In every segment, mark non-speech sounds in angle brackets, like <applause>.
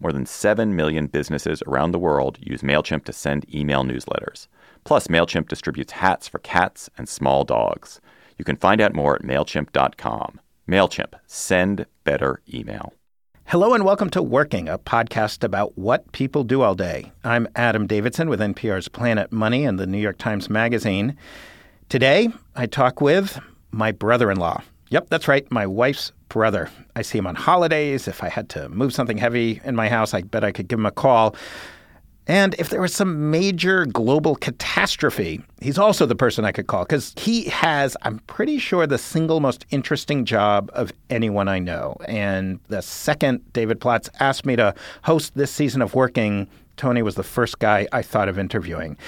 More than 7 million businesses around the world use MailChimp to send email newsletters. Plus, MailChimp distributes hats for cats and small dogs. You can find out more at MailChimp.com. MailChimp, send better email. Hello and welcome to Working, a podcast about what people do all day. I'm Adam Davidson with NPR's Planet Money and the New York Times Magazine. Today, I talk with my brother in law. Yep, that's right, my wife's brother. I see him on holidays. If I had to move something heavy in my house, I bet I could give him a call. And if there was some major global catastrophe, he's also the person I could call because he has, I'm pretty sure, the single most interesting job of anyone I know. And the second David Plotz asked me to host this season of Working, Tony was the first guy I thought of interviewing.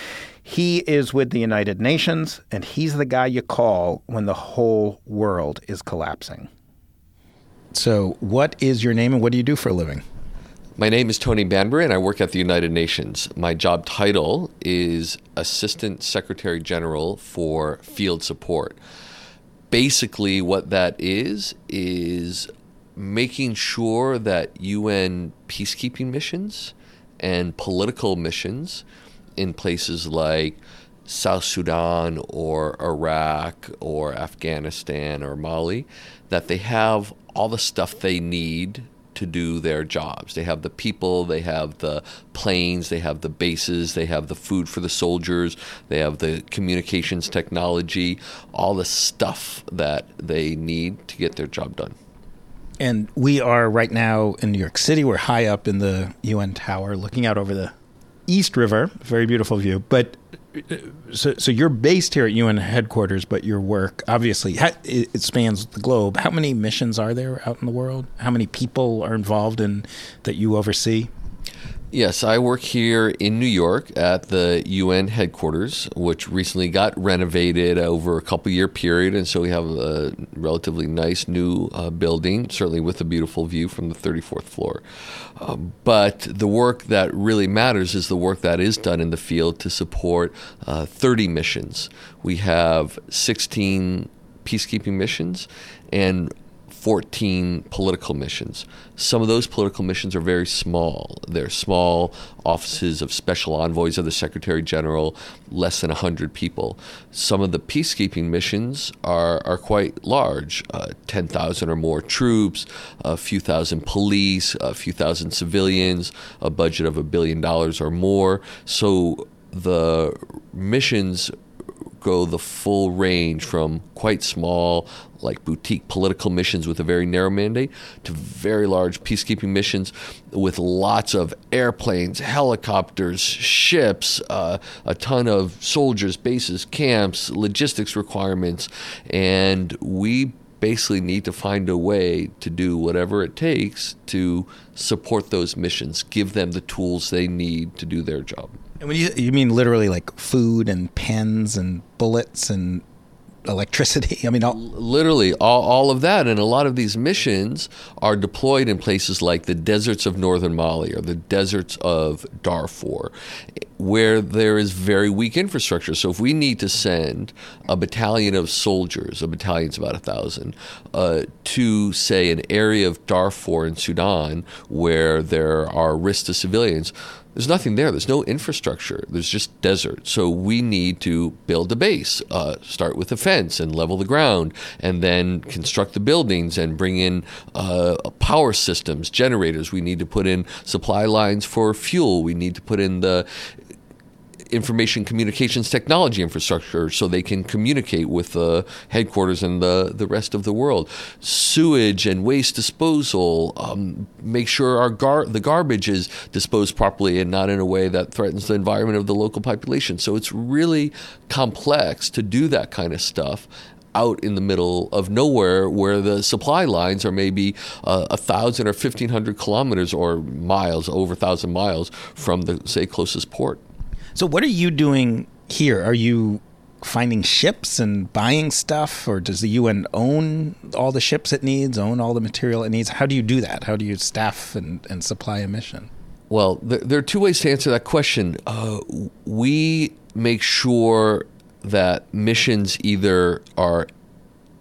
He is with the United Nations, and he's the guy you call when the whole world is collapsing. So, what is your name and what do you do for a living? My name is Tony Banbury, and I work at the United Nations. My job title is Assistant Secretary General for Field Support. Basically, what that is, is making sure that UN peacekeeping missions and political missions in places like South Sudan or Iraq or Afghanistan or Mali, that they have all the stuff they need to do their jobs. They have the people, they have the planes, they have the bases, they have the food for the soldiers, they have the communications technology, all the stuff that they need to get their job done. And we are right now in New York City. We're high up in the UN tower looking out over the East River. Very beautiful view. But uh, so, so you're based here at UN headquarters, but your work obviously it spans the globe. How many missions are there out in the world? How many people are involved in that you oversee? Yes, I work here in New York at the UN headquarters, which recently got renovated over a couple year period, and so we have a relatively nice new uh, building, certainly with a beautiful view from the 34th floor. Uh, but the work that really matters is the work that is done in the field to support uh, 30 missions. We have 16 peacekeeping missions and 14 political missions. Some of those political missions are very small. They're small offices of special envoys of the Secretary General, less than 100 people. Some of the peacekeeping missions are, are quite large uh, 10,000 or more troops, a few thousand police, a few thousand civilians, a budget of a billion dollars or more. So the missions go the full range from quite small, like boutique political missions with a very narrow mandate, to very large peacekeeping missions with lots of airplanes, helicopters, ships, uh, a ton of soldiers, bases, camps, logistics requirements. And we basically need to find a way to do whatever it takes to support those missions, give them the tools they need to do their job. And when you you mean literally like food and pens and bullets and electricity. <laughs> I mean, all, literally all, all of that and a lot of these missions are deployed in places like the deserts of northern mali or the deserts of darfur where there is very weak infrastructure so if we need to send a battalion of soldiers a battalion's about a thousand uh, to say an area of darfur in sudan where there are risks to civilians there's nothing there. There's no infrastructure. There's just desert. So we need to build a base, uh, start with a fence and level the ground, and then construct the buildings and bring in uh, power systems, generators. We need to put in supply lines for fuel. We need to put in the information communications technology infrastructure so they can communicate with the headquarters and the, the rest of the world. Sewage and waste disposal, um, make sure our gar- the garbage is disposed properly and not in a way that threatens the environment of the local population. So it's really complex to do that kind of stuff out in the middle of nowhere where the supply lines are maybe uh, a thousand or fifteen hundred kilometers or miles over a thousand miles from the say closest port. So, what are you doing here? Are you finding ships and buying stuff, or does the UN own all the ships it needs, own all the material it needs? How do you do that? How do you staff and, and supply a mission? Well, there, are two ways to answer that question. Uh, we make sure that missions either are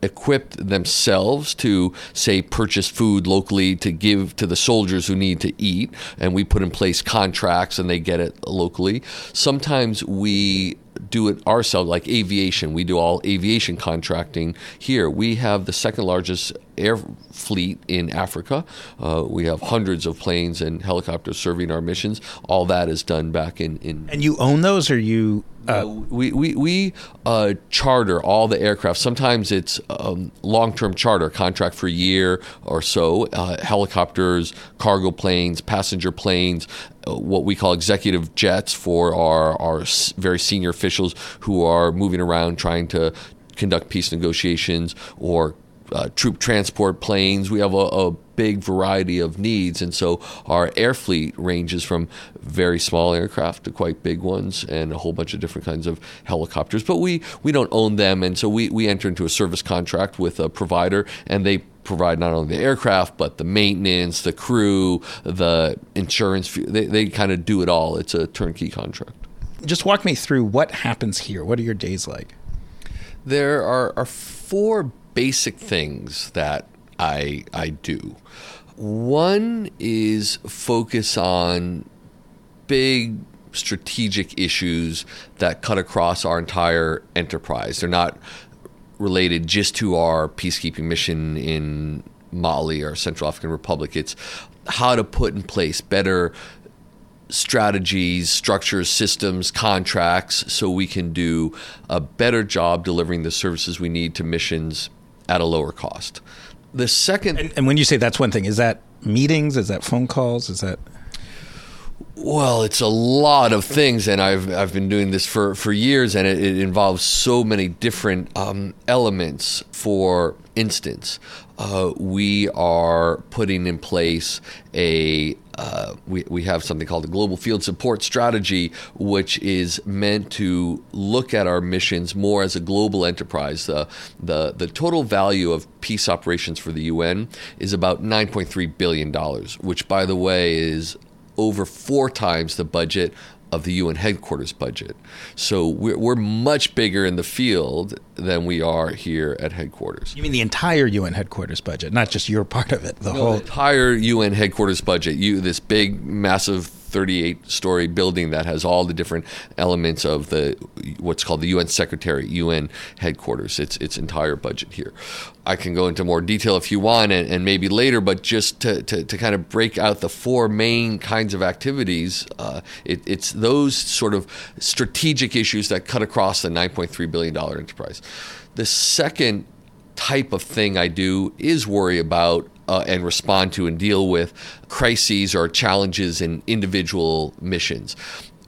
equipped themselves to say purchase food locally to give to the soldiers who need to eat and we put in place contracts and they get it locally sometimes we do it ourselves like aviation we do all aviation contracting here we have the second largest air fleet in Africa. Uh, we have hundreds of planes and helicopters serving our missions. All that is done back in. in and you own those, or you uh, we we, we uh, charter all the aircraft. Sometimes it's um, long term charter contract for a year or so. Uh, helicopters, cargo planes, passenger planes, uh, what we call executive jets for our our very senior officials who are moving around trying to conduct peace negotiations or uh, troop transport planes. We have a, a, big variety of needs, and so our air fleet ranges from very small aircraft to quite big ones, and a whole bunch of different kinds of helicopters. But we we don't own them, and so we we enter into a service contract with a provider, and they provide not only the aircraft but the maintenance, the crew, the insurance. They they kind of do it all. It's a turnkey contract. Just walk me through what happens here. What are your days like? There are, are four basic things that I I do. One is focus on big strategic issues that cut across our entire enterprise. They're not related just to our peacekeeping mission in Mali or Central African Republic. It's how to put in place better strategies, structures, systems, contracts so we can do a better job delivering the services we need to missions at a lower cost. The second, and, and when you say that's one thing, is that meetings? Is that phone calls? Is that well, it's a lot of things, and I've I've been doing this for, for years, and it, it involves so many different um, elements. For instance, uh, we are putting in place a uh, we, we have something called the Global Field Support Strategy, which is meant to look at our missions more as a global enterprise. The, the, the total value of peace operations for the UN is about $9.3 billion, which, by the way, is over four times the budget of the UN headquarters budget. So we're, we're much bigger in the field than we are here at headquarters. You mean the entire UN headquarters budget, not just your part of it? The no, whole the entire UN headquarters budget. You this big, massive 38 story building that has all the different elements of the what's called the UN Secretariat, UN headquarters. Its its entire budget here. I can go into more detail if you want, and, and maybe later. But just to, to, to, kind of break out the four main kinds of activities, uh, it, it's those sort of strategic issues that cut across the 9.3 billion dollar enterprise. The second type of thing I do is worry about uh, and respond to and deal with crises or challenges in individual missions.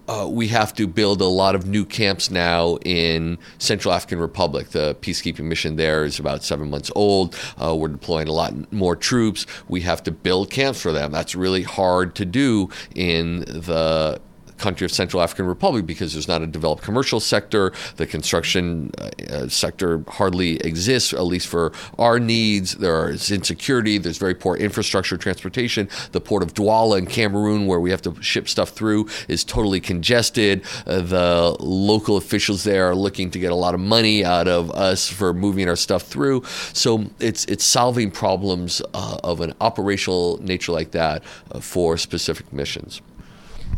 Uh, we have to build a lot of new camps now in Central African Republic. The peacekeeping mission there is about seven months old. Uh, we're deploying a lot more troops. We have to build camps for them. That's really hard to do in the country of Central African Republic because there's not a developed commercial sector. The construction uh, sector hardly exists, at least for our needs. There is insecurity. There's very poor infrastructure, transportation. The port of Douala in Cameroon, where we have to ship stuff through, is totally congested. Uh, the local officials there are looking to get a lot of money out of us for moving our stuff through. So it's it's solving problems uh, of an operational nature like that uh, for specific missions.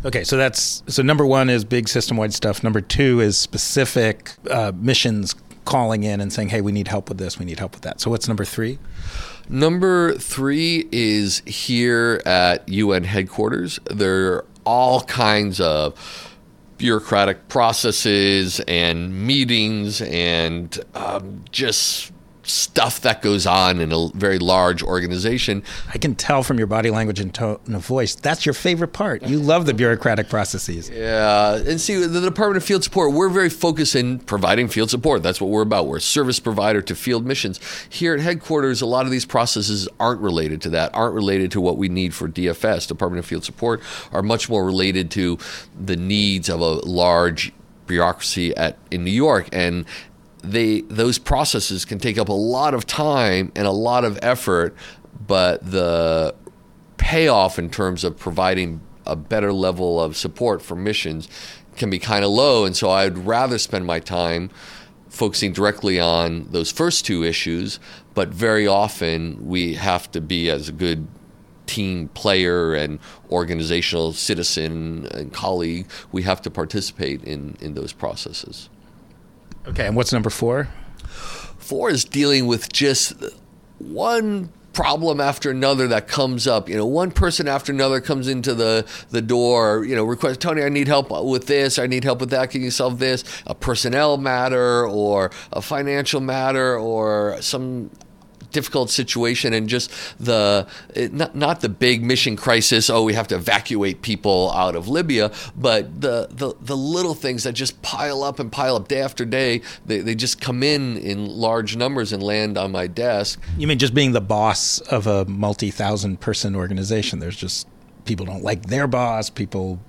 Okay, so that's so number one is big system wide stuff. Number two is specific uh, missions calling in and saying, "Hey, we need help with this. We need help with that." So what's number three? Number three is here at UN headquarters. There are all kinds of bureaucratic processes and meetings and um, just stuff that goes on in a very large organization. I can tell from your body language and tone of voice that's your favorite part. You love the bureaucratic processes. Yeah, and see, the Department of Field Support, we're very focused in providing field support. That's what we're about. We're a service provider to field missions. Here at headquarters, a lot of these processes aren't related to that, aren't related to what we need for DFS, Department of Field Support, are much more related to the needs of a large bureaucracy at in New York and they those processes can take up a lot of time and a lot of effort, but the payoff in terms of providing a better level of support for missions can be kind of low. And so I'd rather spend my time focusing directly on those first two issues, but very often we have to be as a good team player and organizational citizen and colleague, we have to participate in, in those processes. Okay, and what's number four? Four is dealing with just one problem after another that comes up. You know, one person after another comes into the, the door, you know, request, Tony, I need help with this, I need help with that, can you solve this? A personnel matter or a financial matter or some difficult situation and just the not, not the big mission crisis oh we have to evacuate people out of libya but the, the, the little things that just pile up and pile up day after day they, they just come in in large numbers and land on my desk. You mean just being the boss of a multi-thousand person organization? There's just people don't like their boss people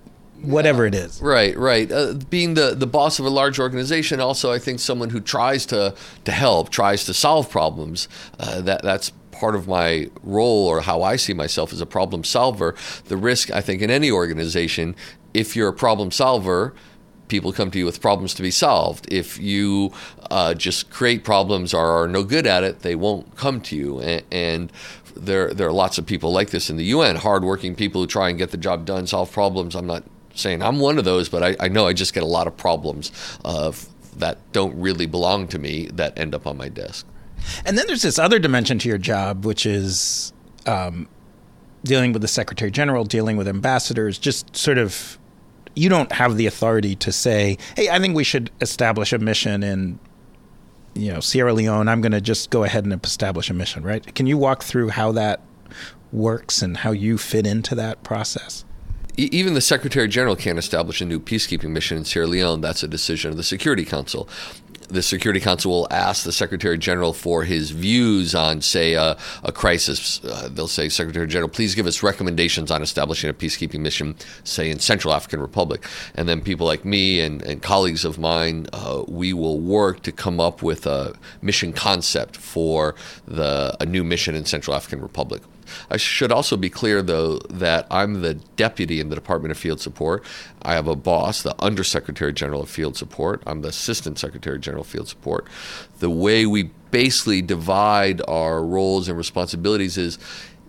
whatever it is. Right, right. Uh, being the, the boss of a large organization, also, I think someone who tries to, to help, tries to solve problems, uh, that, that's part of my role or how I see myself as a problem solver. The risk, I think, in any organization, if you're a problem solver, people come to you with problems to be solved. If you uh, just create problems or are no good at it, they won't come to you. And, and, there, there are lots of people like this in the UN, hardworking people who try and get the job done, solve problems. I'm not saying I'm one of those, but I, I know I just get a lot of problems uh, that don't really belong to me that end up on my desk. And then there's this other dimension to your job, which is um, dealing with the Secretary General, dealing with ambassadors, just sort of. You don't have the authority to say, "Hey, I think we should establish a mission in, you know, Sierra Leone. I'm going to just go ahead and establish a mission." Right? Can you walk through how that works and how you fit into that process? Even the Secretary General can't establish a new peacekeeping mission in Sierra Leone. That's a decision of the Security Council. The Security Council will ask the Secretary General for his views on, say, a, a crisis. Uh, they'll say, Secretary General, please give us recommendations on establishing a peacekeeping mission, say, in Central African Republic. And then people like me and, and colleagues of mine, uh, we will work to come up with a mission concept for the, a new mission in Central African Republic. I should also be clear, though, that I'm the deputy in the Department of Field Support. I have a boss, the Undersecretary General of Field Support. I'm the Assistant Secretary General Field Support. The way we basically divide our roles and responsibilities is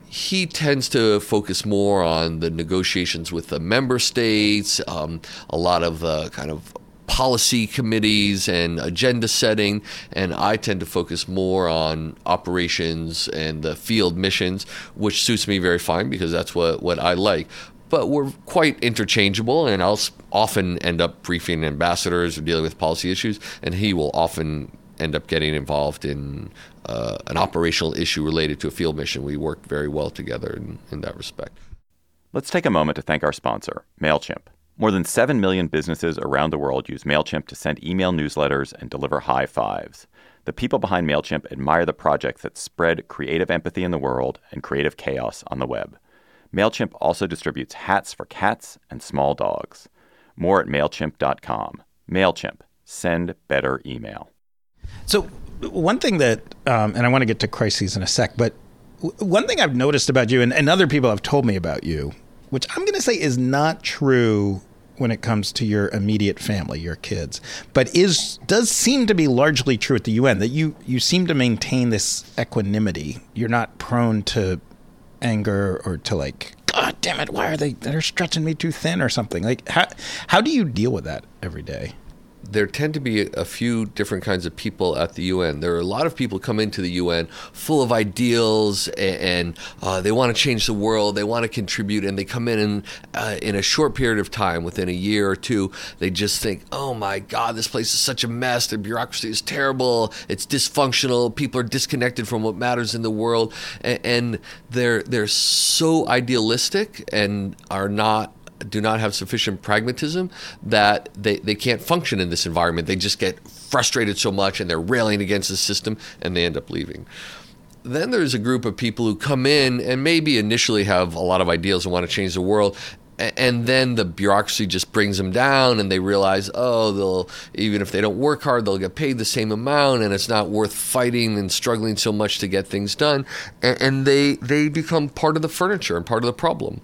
he tends to focus more on the negotiations with the member states, um, a lot of the kind of policy committees and agenda setting, and I tend to focus more on operations and the field missions, which suits me very fine because that's what, what I like. But we're quite interchangeable, and I'll often end up briefing ambassadors or dealing with policy issues, and he will often end up getting involved in uh, an operational issue related to a field mission. We work very well together in, in that respect. Let's take a moment to thank our sponsor, MailChimp. More than 7 million businesses around the world use MailChimp to send email newsletters and deliver high fives. The people behind MailChimp admire the projects that spread creative empathy in the world and creative chaos on the web. MailChimp also distributes hats for cats and small dogs. More at MailChimp.com. MailChimp. Send better email. So, one thing that, um, and I want to get to crises in a sec, but one thing I've noticed about you, and, and other people have told me about you, which I'm going to say is not true when it comes to your immediate family, your kids, but is does seem to be largely true at the UN that you you seem to maintain this equanimity. You're not prone to anger or to like, God damn it, why are they they're stretching me too thin or something? Like how how do you deal with that every day? There tend to be a few different kinds of people at the UN. There are a lot of people come into the UN full of ideals and, and uh, they want to change the world. They want to contribute, and they come in and uh, in a short period of time, within a year or two, they just think, "Oh my God, this place is such a mess. The bureaucracy is terrible. It's dysfunctional. People are disconnected from what matters in the world, and, and they're they're so idealistic and are not do not have sufficient pragmatism that they, they can't function in this environment. They just get frustrated so much and they're railing against the system and they end up leaving. Then there's a group of people who come in and maybe initially have a lot of ideals and want to change the world. And then the bureaucracy just brings them down, and they realize, oh, they'll even if they don't work hard, they'll get paid the same amount, and it's not worth fighting and struggling so much to get things done. And they they become part of the furniture and part of the problem.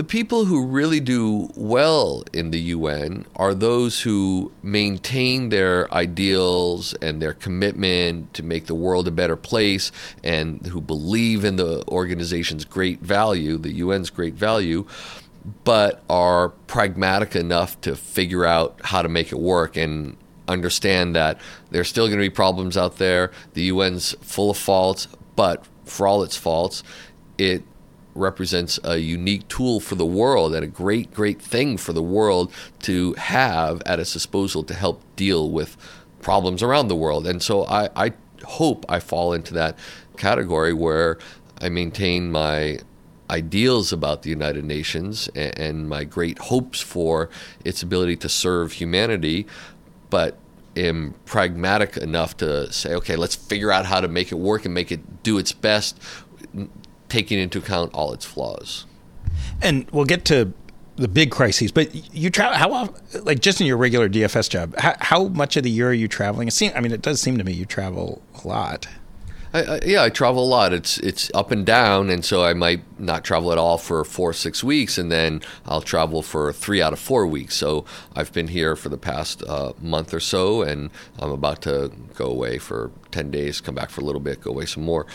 The people who really do well in the UN are those who maintain their ideals and their commitment to make the world a better place and who believe in the organization's great value, the UN's great value, but are pragmatic enough to figure out how to make it work and understand that there's still going to be problems out there. The UN's full of faults, but for all its faults, it represents a unique tool for the world and a great, great thing for the world to have at its disposal to help deal with problems around the world. And so I, I hope I fall into that category where I maintain my ideals about the United Nations and, and my great hopes for its ability to serve humanity, but am pragmatic enough to say, okay, let's figure out how to make it work and make it do its best taking into account all its flaws. And we'll get to the big crises, but you travel how often, like just in your regular DFS job, how, how much of the year are you traveling? It seem, I mean, it does seem to me you travel a lot. I, I, yeah, I travel a lot. It's it's up and down, and so I might not travel at all for four or six weeks, and then I'll travel for three out of four weeks. So I've been here for the past uh, month or so, and I'm about to go away for ten days, come back for a little bit, go away some more.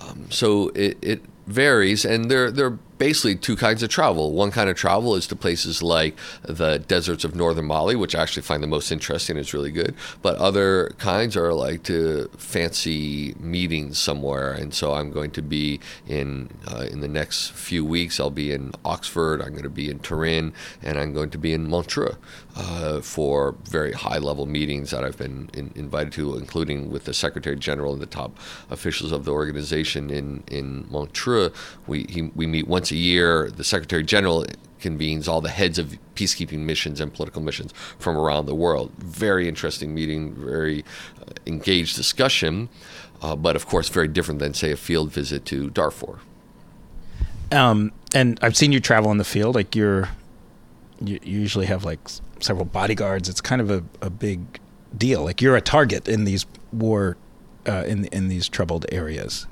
Um, so it, it varies, and they're they're basically two kinds of travel. One kind of travel is to places like the deserts of northern Mali, which I actually find the most interesting. It's really good. But other kinds are like to fancy meetings somewhere, and so I'm going to be in uh, in the next few weeks. I'll be in Oxford. I'm going to be in Turin, and I'm going to be in Montreux uh, for very high level meetings that I've been in, invited to, including with the Secretary General and the top officials of the organization in in Montreux. We he, we meet once a year, the Secretary General convenes all the heads of peacekeeping missions and political missions from around the world. Very interesting meeting, very uh, engaged discussion, uh, but of course, very different than, say, a field visit to Darfur. Um, and I've seen you travel in the field. Like you're, you usually have like several bodyguards. It's kind of a, a big deal. Like you're a target in these war, uh, in in these troubled areas.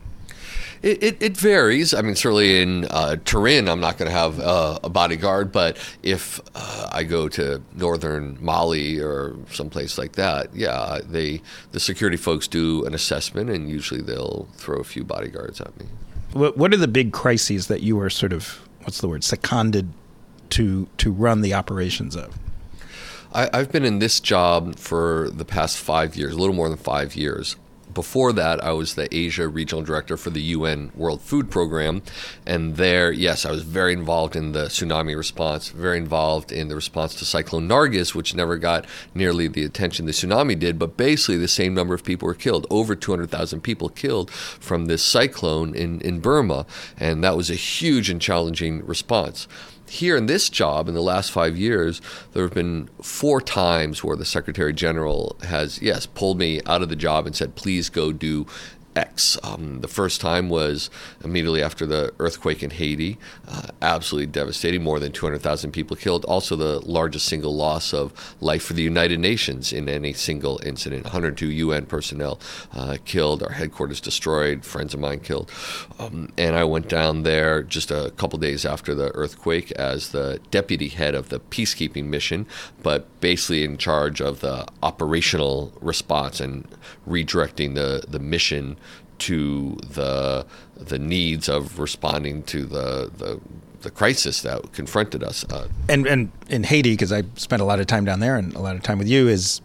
It, it, it, varies. I mean, certainly in uh, Turin, I'm not going to have uh, a bodyguard, but if uh, I go to northern Mali or someplace like that, yeah, they the security folks do an assessment, and usually they'll throw a few bodyguards at me. What, what are the big crises that you are sort of what's the word seconded to to run the operations of? I, I've been in this job for the past five years, a little more than five years before that, I was the Asia regional director for the UN World Food Program. And there, yes, I was very involved in the tsunami response, very involved in the response to Cyclone Nargis, which never got nearly the attention the tsunami did. But basically, the same number of people were killed over 200,000 people killed from this cyclone in, in Burma. And that was a huge and challenging response here in this job in the last five years, there have been four times where the Secretary General has, yes, pulled me out of the job and said, please go do X. Um, the first time was immediately after the earthquake in Haiti, uh, absolutely devastating. More than 200,000 people killed. Also, the largest single loss of life for the United Nations in any single incident. 102 UN personnel uh, killed. Our headquarters destroyed. Friends of mine killed. Um, and I went down there just a couple days after the earthquake as the deputy head of the peacekeeping mission, but basically in charge of the operational response and redirecting the, the mission to the the needs of responding to the the, the crisis that confronted us. Uh, And and in Haiti, because I spent a lot of time down there and a lot of time with you, is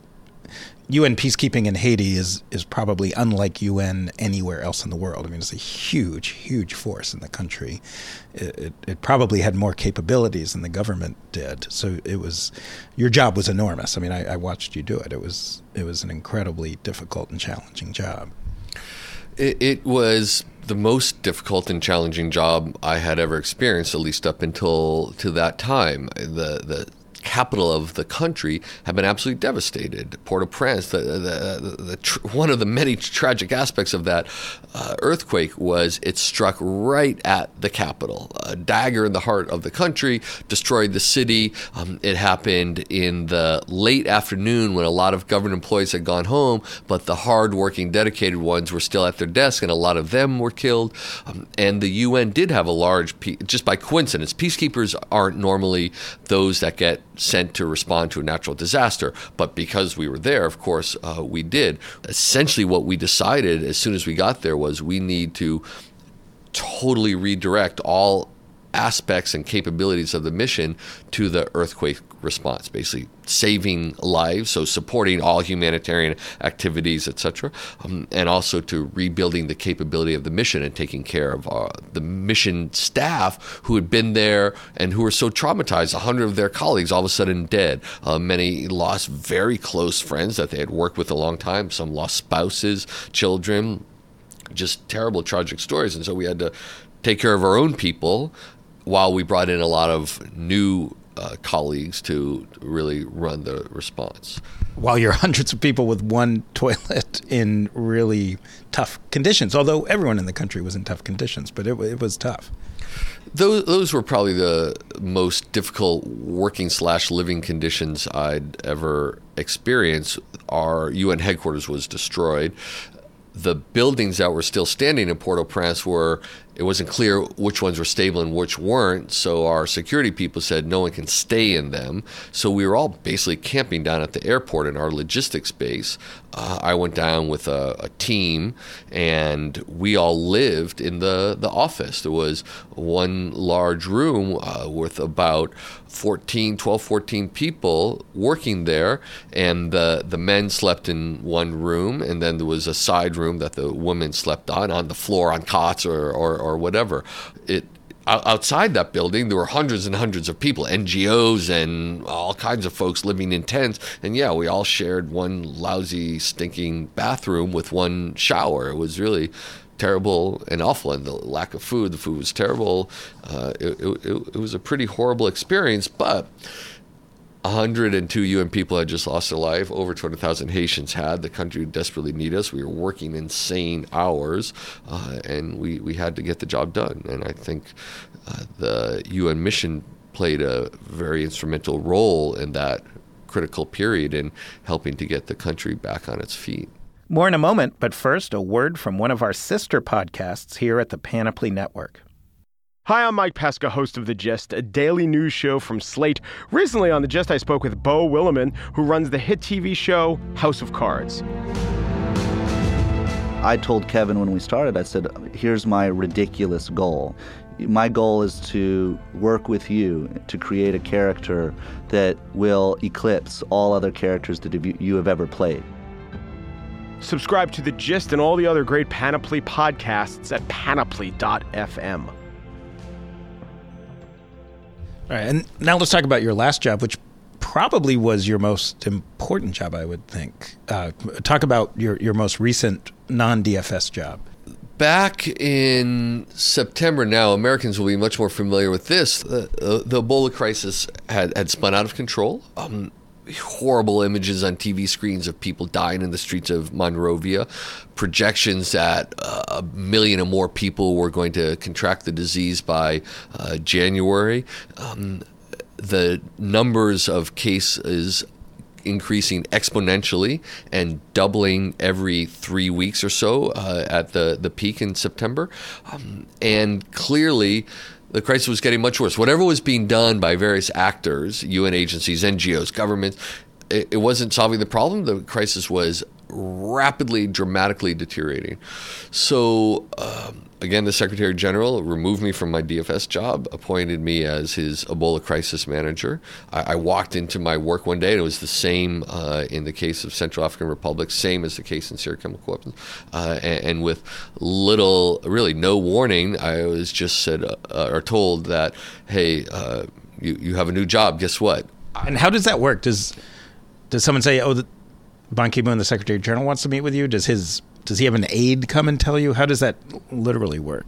UN peacekeeping in Haiti is is probably unlike UN anywhere else in the world. I mean, it's a huge, huge force in the country. It, it, it probably had more capabilities than the government did. So it was your job was enormous. I mean, I, I watched you do it. It was it was an incredibly difficult and challenging job. It, it was the most difficult and challenging job I had ever experienced, at least up until to that time. The the capital of the country had been absolutely devastated. Port-au-Prince, the, the, the tr- <laughs> one of the many tragic aspects of that uh, earthquake was it struck right at the capital, a dagger in the heart of the country, destroyed the city. Um, it happened in the late afternoon when a lot of government employees had gone home, but the hard-working, dedicated ones were still at their desk, and a lot of them were killed. Um, and the UN did have a large, pe- just by coincidence, peacekeepers aren't normally those that get sent to respond to a natural disaster. But because we were there, of course, uh, we did. Essentially, what we decided as soon as we got there was we need to totally redirect all aspects and capabilities of the mission to the earthquake response basically saving lives so supporting all humanitarian activities etc um, and also to rebuilding the capability of the mission and taking care of uh, the mission staff who had been there and who were so traumatized a hundred of their colleagues all of a sudden dead. Uh, many lost very close friends that they had worked with a long time some lost spouses children just terrible tragic stories. And so we had to take care of our own people while we brought in a lot of new uh, colleagues to really run the response. While you're <laughs> hundreds of people with one toilet in really tough conditions, although everyone in the country was in tough conditions, but it, it was tough. Those, those were probably the most difficult working slash living conditions I'd ever experienced. Our UN headquarters was destroyed. The buildings that were still standing in Port-au-Prince were it wasn't clear which ones were stable and which weren't. So our security people said no one can stay in them. So we were all basically camping down at the airport in our logistics base. Uh, I went down with a, a, team, and we all lived in the the office. There was one large room uh, with about 14, 12, 14 people working there, and the the men slept in one room, and then there was a side room that the women slept on on the floor on cots or, or or whatever. It outside that building, there were hundreds and hundreds of people, NGOs and all kinds of folks living in tents. And yeah, we all shared one lousy, stinking bathroom with one shower. It was really terrible and awful. And the lack of food, the food was terrible. Uh, it, it, it was a pretty horrible experience, but 102 UN people had just lost their life. Over 200,000 Haitians had. The country desperately needed us. We were working insane hours, uh, and we, we had to get the job done. And I think uh, the UN mission played a very instrumental role in that critical period in helping to get the country back on its feet. More in a moment, but first, a word from one of our sister podcasts here at the Panoply Network. Hi, I'm Mike Pesca, host of The Gist, a daily news show from Slate. Recently on The Gist, I spoke with Beau Willimon, who runs the hit TV show House of Cards. I told Kevin when we started, I said, here's my ridiculous goal. My goal is to work with you to create a character that will eclipse all other characters that you have ever played. Subscribe to The Gist and all the other great Panoply podcasts at panoply.fm. All right, and now let's talk about your last job, which probably was your most important job, I would think. Uh, talk about your, your most recent non DFS job. Back in September, now Americans will be much more familiar with this. The, the Ebola crisis had, had spun out of control. Um, horrible images on TV screens of people dying in the streets of Monrovia, projections that uh, a million or more people were going to contract the disease by uh, January. Um, the numbers of cases increasing exponentially and doubling every three weeks or so uh, at the, the peak in September. Um, and clearly, the crisis was getting much worse. Whatever was being done by various actors, UN agencies, NGOs, governments, it, it wasn't solving the problem. The crisis was rapidly, dramatically deteriorating. So, um, again, the Secretary General removed me from my DFS job, appointed me as his Ebola crisis manager. I, I walked into my work one day, and it was the same uh, in the case of Central African Republic, same as the case in Syria chemical weapons, uh, and, and, with little, really no warning, I was just said uh, or told that, hey, uh, you you have a new job. Guess what? And how does that work? Does does someone say, "Oh, the, Ban Ki-moon, the Secretary General, wants to meet with you"? Does his does he have an aide come and tell you? How does that literally work?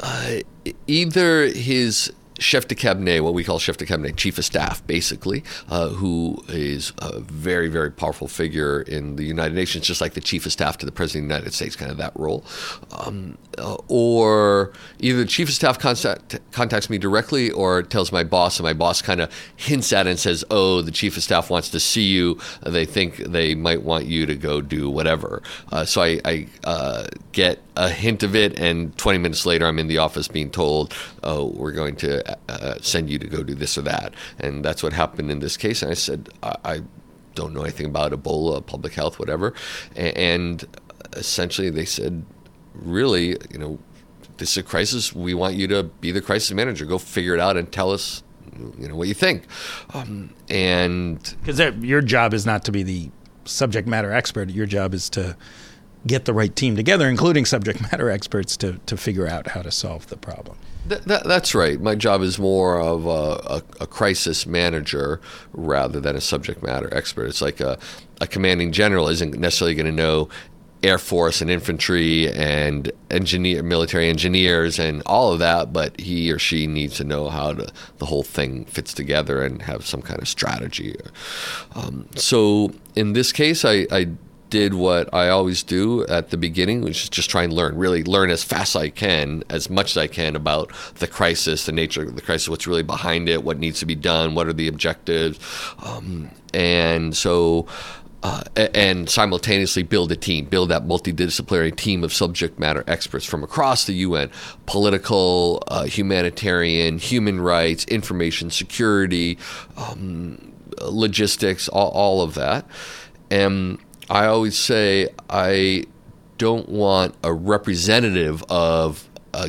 Uh, either his chef de cabinet, what we call chef de cabinet, chief of staff, basically, uh, who is a very, very powerful figure in the United Nations, just like the chief of staff to the president of the United States, kind of that role. Um, uh, or either the chief of staff contact, contacts me directly or tells my boss, and my boss kind of hints at it and says, Oh, the chief of staff wants to see you. They think they might want you to go do whatever. Uh, so I, I uh, get a hint of it, and 20 minutes later, I'm in the office being told, "Oh, we're going to uh, send you to go do this or that," and that's what happened in this case. And I said, "I, I don't know anything about Ebola, public health, whatever," and essentially they said, "Really, you know." This is a crisis. We want you to be the crisis manager. Go figure it out and tell us, you know, what you think. Um, and because your job is not to be the subject matter expert. Your job is to get the right team together, including subject matter experts, to, to figure out how to solve the problem. That, that, that's right. My job is more of a, a, a, crisis manager rather than a subject matter expert. It's like a, a commanding general isn't necessarily going to know Air Force and infantry and engineer, military engineers and all of that, but he or she needs to know how to, the whole thing fits together and have some kind of strategy. Um, so in this case, I, I did what I always do at the beginning, which is just try and learn, really learn as fast as I can, as much as I can about the crisis, the nature of the crisis, what's really behind it, what needs to be done, what are the objectives. Um, and so uh, and simultaneously build a team, build that multidisciplinary team of subject matter experts from across the UN political, uh, humanitarian, human rights, information security, um, logistics, all, all, of that. And I always say I don't want a representative of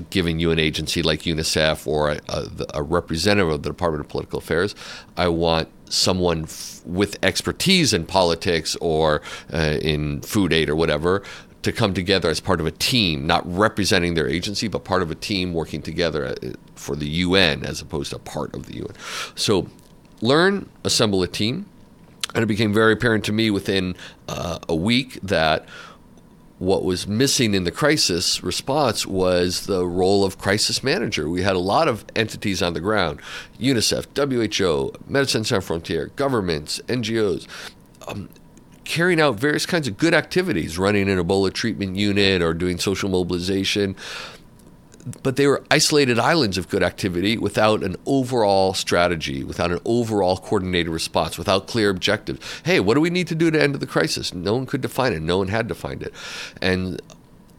giving you an agency like UNICEF or a, a, a, representative of the Department of Political Affairs. I want someone f- with expertise in politics or uh, in food aid or whatever to come together as part of a team, not representing their agency, but part of a team working together uh, for the UN as opposed to part of the UN. So learn, assemble a team and it became very apparent to me within uh, a week that what was missing in the crisis response was the role of crisis manager. We had a lot of entities on the ground UNICEF, WHO, Médecins Sans Frontières, governments, NGOs. Um, carrying out various kinds of good activities, running an Ebola treatment unit or doing social mobilization, but they were isolated islands of good activity without an overall strategy, without an overall coordinated response, without clear objectives. Hey, what do we need to do to end the crisis? No one could define it. No one had defined it. And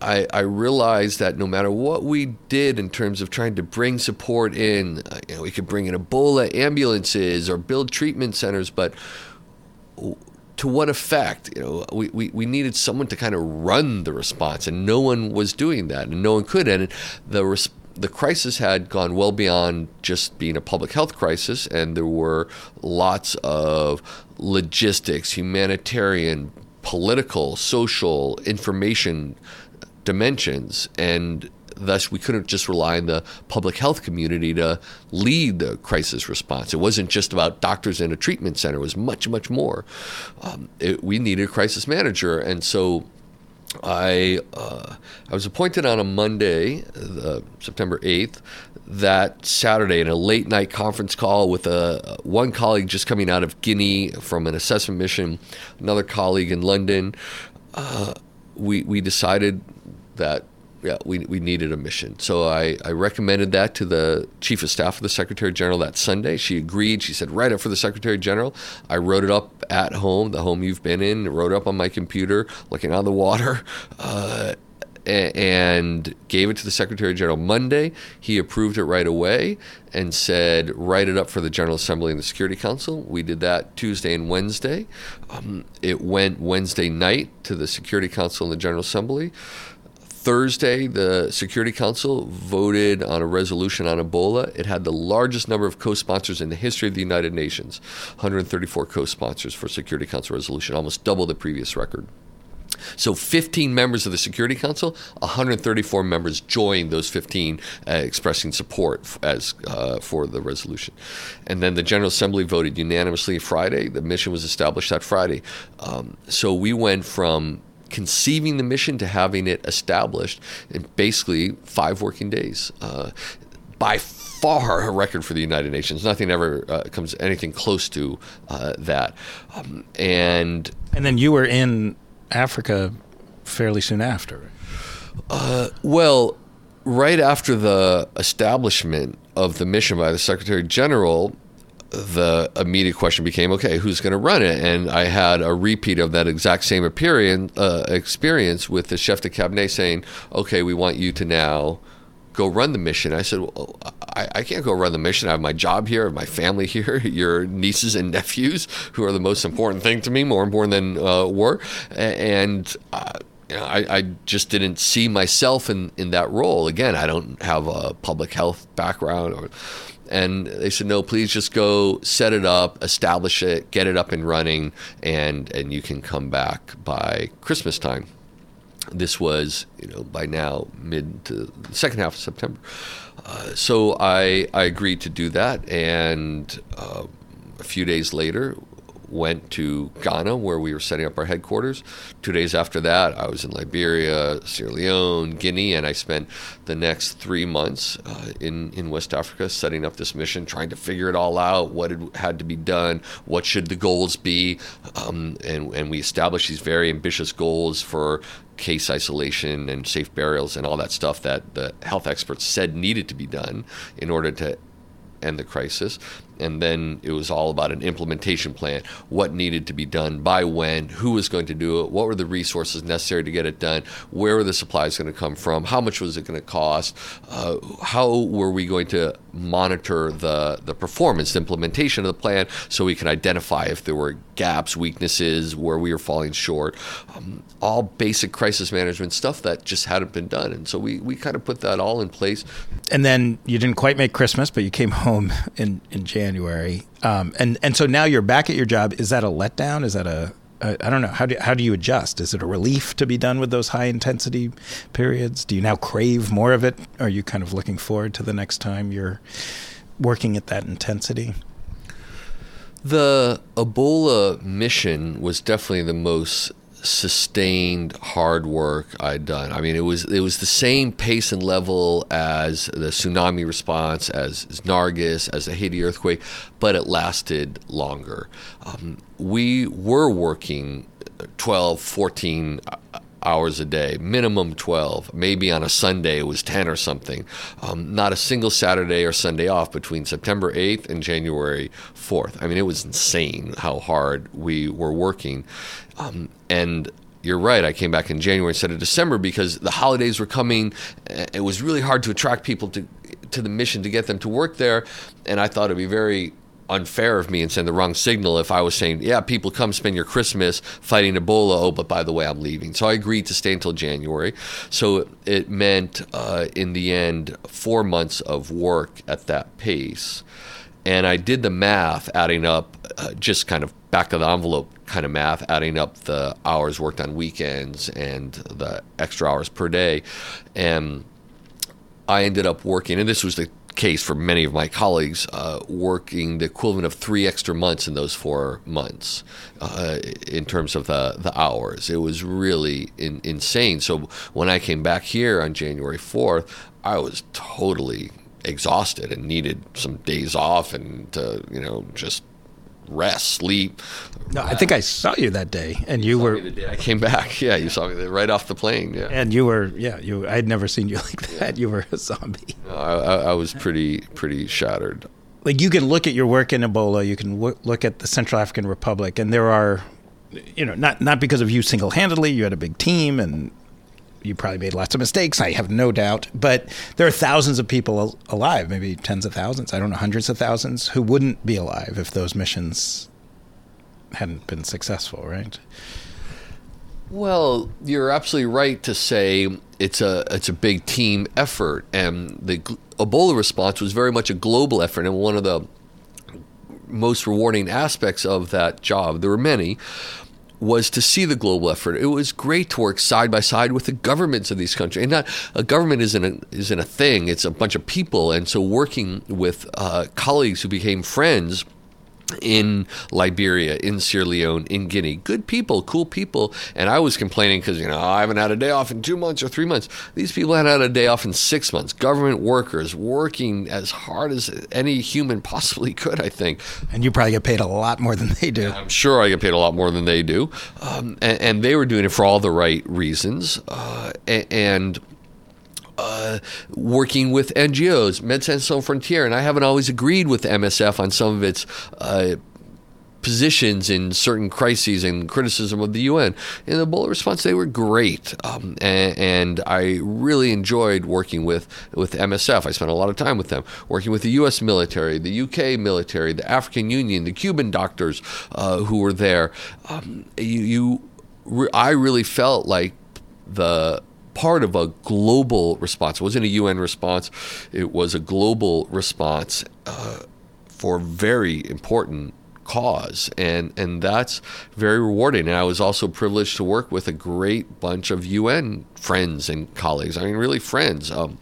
I, I realized that no matter what we did in terms of trying to bring support in, uh, you know, we could bring in Ebola ambulances or build treatment centers, but to what effect? You know, we, we, we needed someone to kind of run the response, and no one was doing that, and no one could. And the res- the crisis had gone well beyond just being a public health crisis, and there were lots of logistics, humanitarian, political, social, information dimensions, and thus we couldn't just rely on the public health community to lead the crisis response. It wasn't just about doctors in a treatment center. It was much, much more. Um, it, we needed a crisis manager, and so I uh, I was appointed on a Monday, uh, September eighth. That Saturday, in a late night conference call with a one colleague just coming out of Guinea from an assessment mission, another colleague in London, uh, we we decided that yeah, we, we needed a mission. So I, I recommended that to the chief of staff of the secretary general that Sunday. She agreed. She said, write it up for the secretary general. I wrote it up at home, the home you've been in, wrote it up on my computer, looking out the water. <laughs> Uh, and gave it to the Secretary General Monday. He approved it right away and said, write it up for the General Assembly and the Security Council. We did that Tuesday and Wednesday. Um, it went Wednesday night to the Security Council and the General Assembly. Thursday, the Security Council voted on a resolution on Ebola. It had the largest number of co sponsors in the history of the United Nations 134 co sponsors for Security Council resolution, almost double the previous record. So 15 members of the Security Council, 134 members joined those 15 uh, expressing support f- as uh, for the resolution. And then the General Assembly voted unanimously Friday. The mission was established that Friday. Um, so we went from conceiving the mission to having it established in basically five working days. Uh, by far a record for the United Nations. Nothing ever uh, comes anything close to uh, that. Um, and and then you were in Africa fairly soon after. Uh, well, right after the establishment of the mission by the Secretary General, the immediate question became, okay, who's going to run it? And I had a repeat of that exact same uh, experience with the chef de cabinet saying, okay, we want you to now go run the mission. I said, well, I, I, can't go run the mission. I have my job here, I have my family <laughs> here, your nieces and nephews, who are the most important thing to me, more important than uh, war. And uh, I, I, just didn't see myself in, in that role. Again, I don't have a public health background or and they said no please just go set it up establish it get it up and running and and you can come back by christmas time. This was you know by now mid to the second half of september. Uh, so I, I agreed to do that and uh, a few days later went to Ghana, where we were setting up our headquarters. Two days after that, I was in Liberia, Sierra Leone, Guinea, and I spent the next three months uh, in in West Africa setting up this mission, trying to figure it all out, what had, had to be done, what should the goals be, um, and and we established these very ambitious goals for case isolation and safe burials and all that stuff that the health experts said needed to be done in order to end the crisis and then it was all about an implementation plan what needed to be done by when who was going to do it what were the resources necessary to get it done where were the supplies going to come from how much was it going to cost uh, how were we going to monitor the the performance the implementation of the plan so we can identify if there were gaps weaknesses where we were falling short. Um, all basic crisis management stuff that just hadn't been done and so we, we kind of put that all in place. And then you didn't quite make christmas but you came <laughs> home in in january January, um, and and so now you're back at your job. Is that a letdown? Is that a I don't know. How do how do you adjust? Is it a relief to be done with those high intensity periods? Do you now crave more of it? Are you kind of looking forward to the next time you're working at that intensity? The Ebola mission was definitely the most sustained hard work I'd done. I mean, it was it was the same pace and level as the tsunami response, as, Nargis, as the Haiti earthquake, but it lasted longer. Um, we were working 12, 14 hours a day, minimum 12. Maybe on a Sunday it was 10 or something. Um, not a single Saturday or Sunday off between September 8th and January 4th. I mean, it was insane how hard we were working. Um, and you're right. I came back in January instead of December because the holidays were coming. It was really hard to attract people to to the mission to get them to work there, and I thought it'd be very unfair of me and send the wrong signal if I was saying, yeah, people come spend your Christmas fighting Ebola. Oh, but by the way, I'm leaving. So I agreed to stay until January. So it meant, uh, in the end, four months of work at that pace. And I did the math, adding up uh, just kind of back of the envelope kind of math, adding up the hours worked on weekends and the extra hours per day. And I ended up working, and this was the case for many of my colleagues, uh, working the equivalent of three extra months in those four months uh, in terms of the, the hours. It was really in, insane. So when I came back here on January 4th, I was totally exhausted and needed some days off and to, you know, just rest, sleep. No, I think I saw you that day, and you were. I came back. <laughs> Yeah, you saw me right off the plane. Yeah, and you were. Yeah, you. I'd never seen you <laughs> like that. You were a zombie. I, I, I was pretty pretty shattered. Like you can look at your work in Ebola, you can w- look at the Central African Republic, and there are, you know, not not because of you single handedly. You had a big team, and you probably made lots of mistakes. I have no doubt, but there are thousands of people alive, maybe tens of thousands. I don't know, hundreds of thousands who wouldn't be alive if those missions hadn't been successful, right? Well, you're absolutely right to say it's a it's a big team effort, and the Ebola response was very much a global effort. And one of the most rewarding aspects of that job, there were many, was to see the global effort. It was great to work side by side with the governments of these countries. And not a government isn't a, isn't a thing; it's a bunch of people. And so, working with uh, colleagues who became friends in Liberia, in Sierra Leone, in Guinea. Good people, cool people. And I was complaining because, you know, I haven't had a day off in two months or three months. These people had had a day off in six months. Government workers working as hard as any human possibly could, I think. And you probably get paid a lot more than they do. I'm sure I get paid a lot more than they do. Um, and, and, they were doing it for all the right reasons. Uh, and uh, working with NGOs, Médecins Sans Frontières, and I haven't always agreed with MSF on some of its uh, positions in certain crises and criticism of the UN. In the Ebola response, they were great, um, and, and, I really enjoyed working with with MSF. I spent a lot of time with them, working with the U.S. military, the U.K. military, the African Union, the Cuban doctors uh, who were there. Um, you, you, I really felt like the part of a global response. It wasn't a UN response, it was a global response uh, for very important cause. And and that's very rewarding. And I was also privileged to work with a great bunch of UN friends and colleagues. I mean really friends. Um,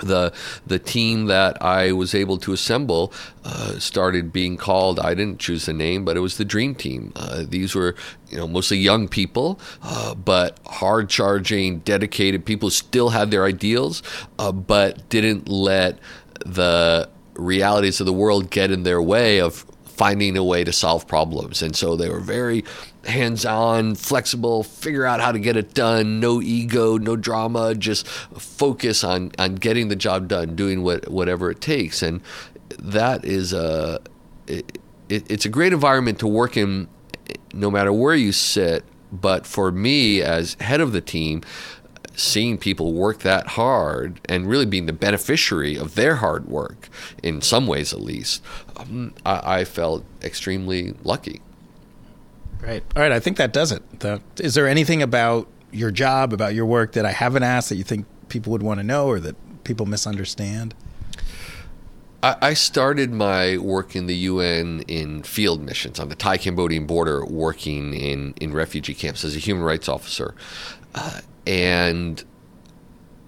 the the team that I was able to assemble uh, started being called. I didn't choose the name, but it was the Dream Team. Uh, these were you know mostly young people, uh, but hard charging, dedicated people. Still had their ideals, uh, but didn't let the realities of the world get in their way of finding a way to solve problems. And so they were very hands on, flexible, figure out how to get it done, no ego, no drama, just focus on, on getting the job done, doing what, whatever it takes. And that is a, it, it, it's a great environment to work in no matter where you sit. But for me, as head of the team, seeing people work that hard and really being the beneficiary of their hard work, in some ways at least, um, I, I, felt extremely lucky. Great. All right. I think that does it. The, is there anything about your job, about your work that I haven't asked that you think people would want to know or that people misunderstand? I started my work in the UN in field missions on the Thai Cambodian border, working in, in refugee camps as a human rights officer. Uh, and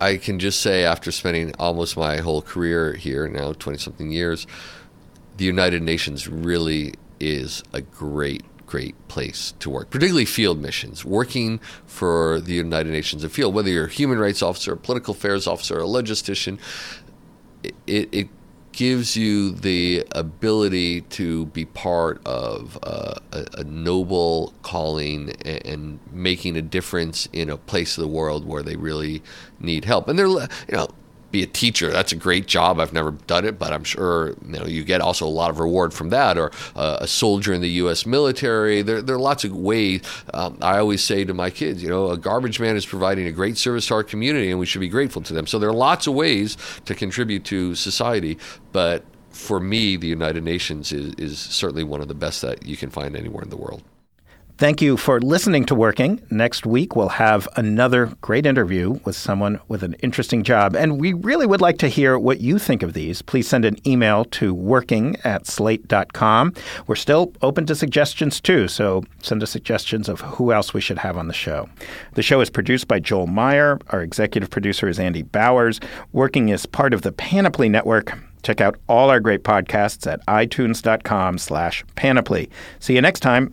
I can just say, after spending almost my whole career here, now 20 something years, the United Nations really is a great, great place to work, particularly field missions. Working for the United Nations in field, whether you're a human rights officer, a political affairs officer, a logistician, it, it gives you the ability to be part of a, a, noble calling and, and, making a difference in a place of the world where they really need help. And they're, you know, be a teacher. That's a great job. I've never done it, but I'm sure you know you get also a lot of reward from that. Or uh, a soldier in the U.S. military. There, there are lots of ways. Um, I always say to my kids, you know, a garbage man is providing a great service to our community, and we should be grateful to them. So there are lots of ways to contribute to society, but for me, the United Nations is, is certainly one of the best that you can find anywhere in the world. Thank you for listening to Working. Next week, we'll have another great interview with someone with an interesting job. And we really would like to hear what you think of these. Please send an email to working at slate.com. We're still open to suggestions, too, so send us suggestions of who else we should have on the show. The show is produced by Joel Meyer. Our executive producer is Andy Bowers. Working is part of the Panoply Network. Check out all our great podcasts at itunes.com slash panoply. See you next time.